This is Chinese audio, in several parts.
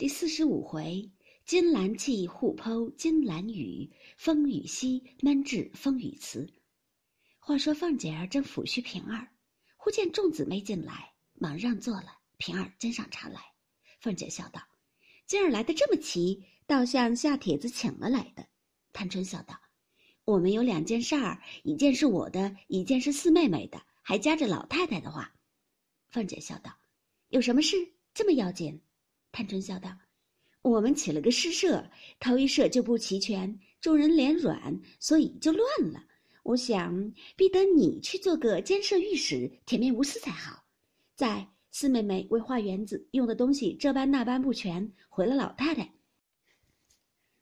第四十五回，金兰气互剖金兰语，风雨息闷至风雨词。话说凤姐儿正抚恤平儿，忽见众姊妹进来，忙让座了。平儿斟上茶来，凤姐笑道：“今儿来的这么齐，倒像下帖子请了来的。”探春笑道：“我们有两件事儿，一件是我的，一件是四妹妹的，还夹着老太太的话。”凤姐笑道：“有什么事这么要紧？”探春笑道：“我们起了个诗社，头一社就不齐全，众人脸软，所以就乱了。我想必得你去做个监舍御史，铁面无私才好。在四妹妹为画园子用的东西这般那般不全，回了老太太。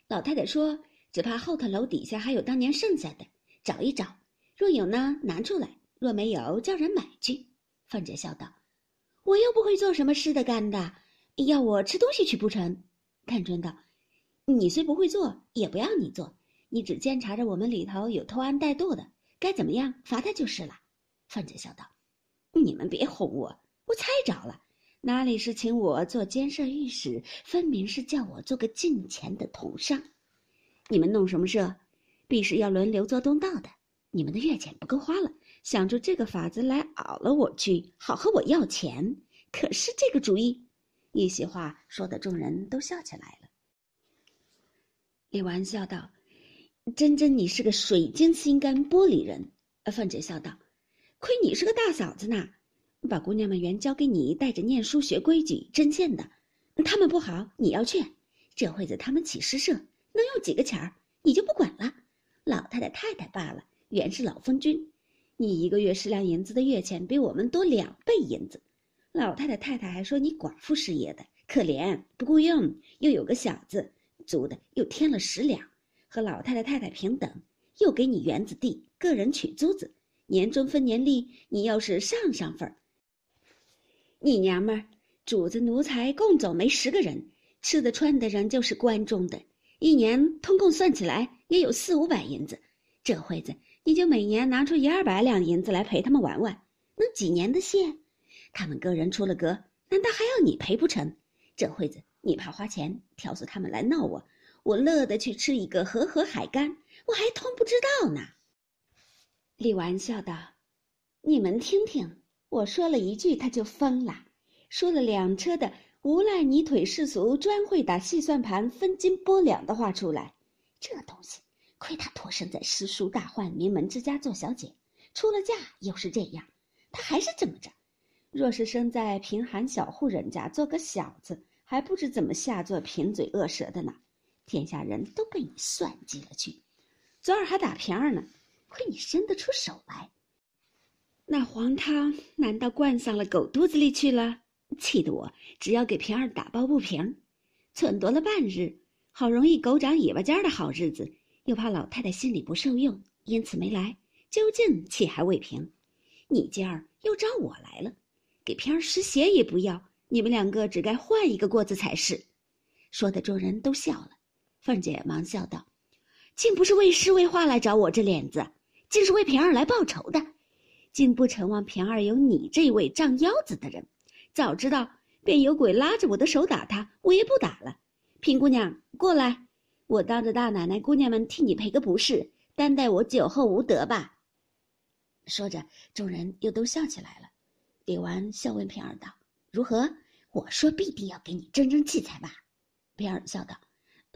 老太太说，只怕后头楼底下还有当年剩下的，找一找，若有呢，拿出来；若没有，叫人买去。”凤姐笑道：“我又不会做什么诗的干的。”要我吃东西去不成？探春道：“你虽不会做，也不要你做，你只监察着我们里头有偷安带惰的，该怎么样罚他就是了。”凤姐笑道：“你们别哄我，我猜着了，哪里是请我做监舍御史，分明是叫我做个进钱的同商。你们弄什么社，必是要轮流做东道的。你们的月钱不够花了，想出这个法子来熬了我去，好和我要钱。可是这个主意。”一席话说的众人都笑起来了。李纨笑道：“真真，你是个水晶心肝玻璃人。”凤姐笑道：“亏你是个大嫂子呢，把姑娘们原交给你带着念书学规矩针线的，他们不好你要劝。这会子他们起诗社，能用几个钱儿，你就不管了。老太太太太罢了，原是老封君，你一个月十两银子的月钱，比我们多两倍银子。”老太太太太还说你寡妇失业的可怜，不够用，又有个小子，足的又添了十两，和老太太太太平等，又给你园子地，个人取租子，年终分年利，你要是上上份儿。你娘们儿，主子奴才共走没十个人，吃的穿的人就是关中的，一年通共算起来也有四五百银子，这会子你就每年拿出一二百两银子来陪他们玩玩，能几年的谢？他们个人出了格，难道还要你赔不成？这会子你怕花钱挑唆他们来闹我，我乐得去吃一个和和海干，我还通不知道呢。李纨笑道：“你们听听，我说了一句他就疯了，说了两车的无赖泥腿世俗，专会打细算盘、分斤拨两的话出来。这东西，亏他托生在诗书大宦名门之家做小姐，出了嫁又是这样，他还是这么着。”若是生在贫寒小户人家，做个小子，还不知怎么下作贫嘴恶舌的呢。天下人都被你算计了去。昨儿还打平儿呢，亏你伸得出手来。那黄汤难道灌上了狗肚子里去了？气得我只要给平儿打抱不平。忖度了半日，好容易狗长尾巴尖的好日子，又怕老太太心里不受用，因此没来。究竟气还未平，你今儿又找我来了。给平儿湿鞋也不要，你们两个只该换一个锅子才是。说的众人都笑了。凤姐忙笑道：“竟不是为诗为画来找我这脸子，竟是为平儿来报仇的。竟不成望平儿有你这位仗腰子的人。早知道便有鬼拉着我的手打他，我也不打了。平姑娘过来，我当着大奶奶姑娘们替你赔个不是，担待我酒后无德吧。”说着，众人又都笑起来了。李纨笑问平儿道：“如何？我说必定要给你争争气才罢。”平儿笑道：“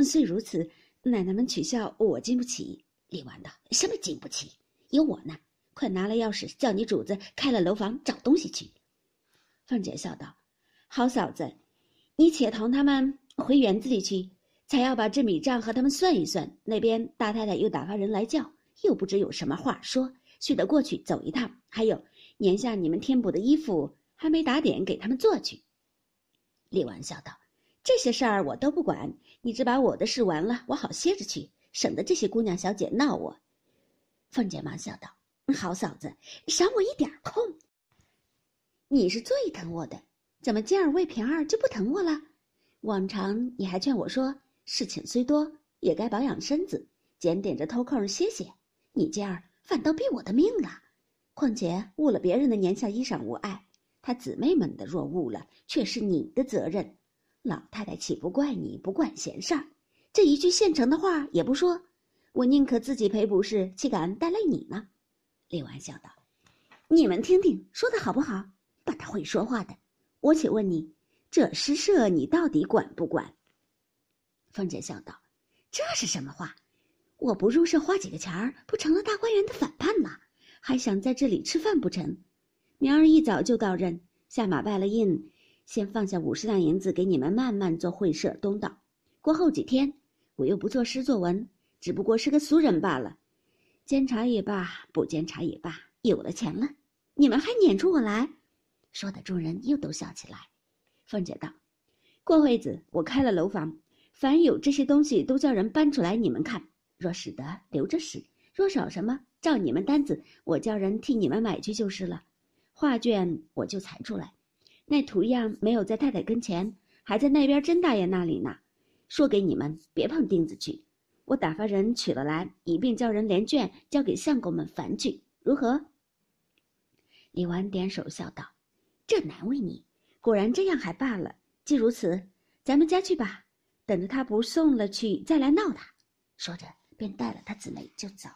虽如此，奶奶们取笑我经不起。”李纨道：“什么经不起？有我呢！快拿了钥匙，叫你主子开了楼房找东西去。”凤姐笑道：“好嫂子，你且同他们回园子里去，才要把这米账和他们算一算。那边大太太又打发人来叫，又不知有什么话说，须得过去走一趟。还有。”年下你们添补的衣服还没打点，给他们做去。李纨笑道：“这些事儿我都不管，你只把我的事完了，我好歇着去，省得这些姑娘小姐闹我。”凤姐忙笑道：“好嫂子，赏我一点空。你是最疼我的，怎么今儿为平儿就不疼我了？往常你还劝我说，事情虽多，也该保养身子，检点着偷空歇歇。你今儿反倒毙我的命了。”况且误了别人的年下衣裳无碍，他姊妹们的若误了，却是你的责任。老太太岂不怪你不管闲事儿？这一句现成的话也不说，我宁可自己赔不是，岂敢带累你呢？”李纨笑道：“你们听听，说的好不好？把他会说话的，我且问你，这诗社你到底管不管？”凤姐笑道：“这是什么话？我不入社花几个钱儿，不成了大观园的反？还想在这里吃饭不成？明儿一早就到任，下马拜了印。”先放下五十两银子给你们，慢慢做会社东道。过后几天，我又不作诗作文，只不过是个俗人罢了。监察也罢，不监察也罢，有了钱了，你们还撵出我来？说的众人又都笑起来。凤姐道：“过会子我开了楼房，凡有这些东西都叫人搬出来，你们看。若使得留着使，若少什么，照你们单子，我叫人替你们买去就是了。画卷我就裁出来。”那图样没有在太太跟前，还在那边甄大爷那里呢。说给你们，别碰钉子去。我打发人取了来，一并叫人连卷交给相公们烦去，如何？李纨点手笑道：“这难为你。果然这样还罢了。既如此，咱们家去吧。等着他不送了去，再来闹他。”说着，便带了他姊妹就走。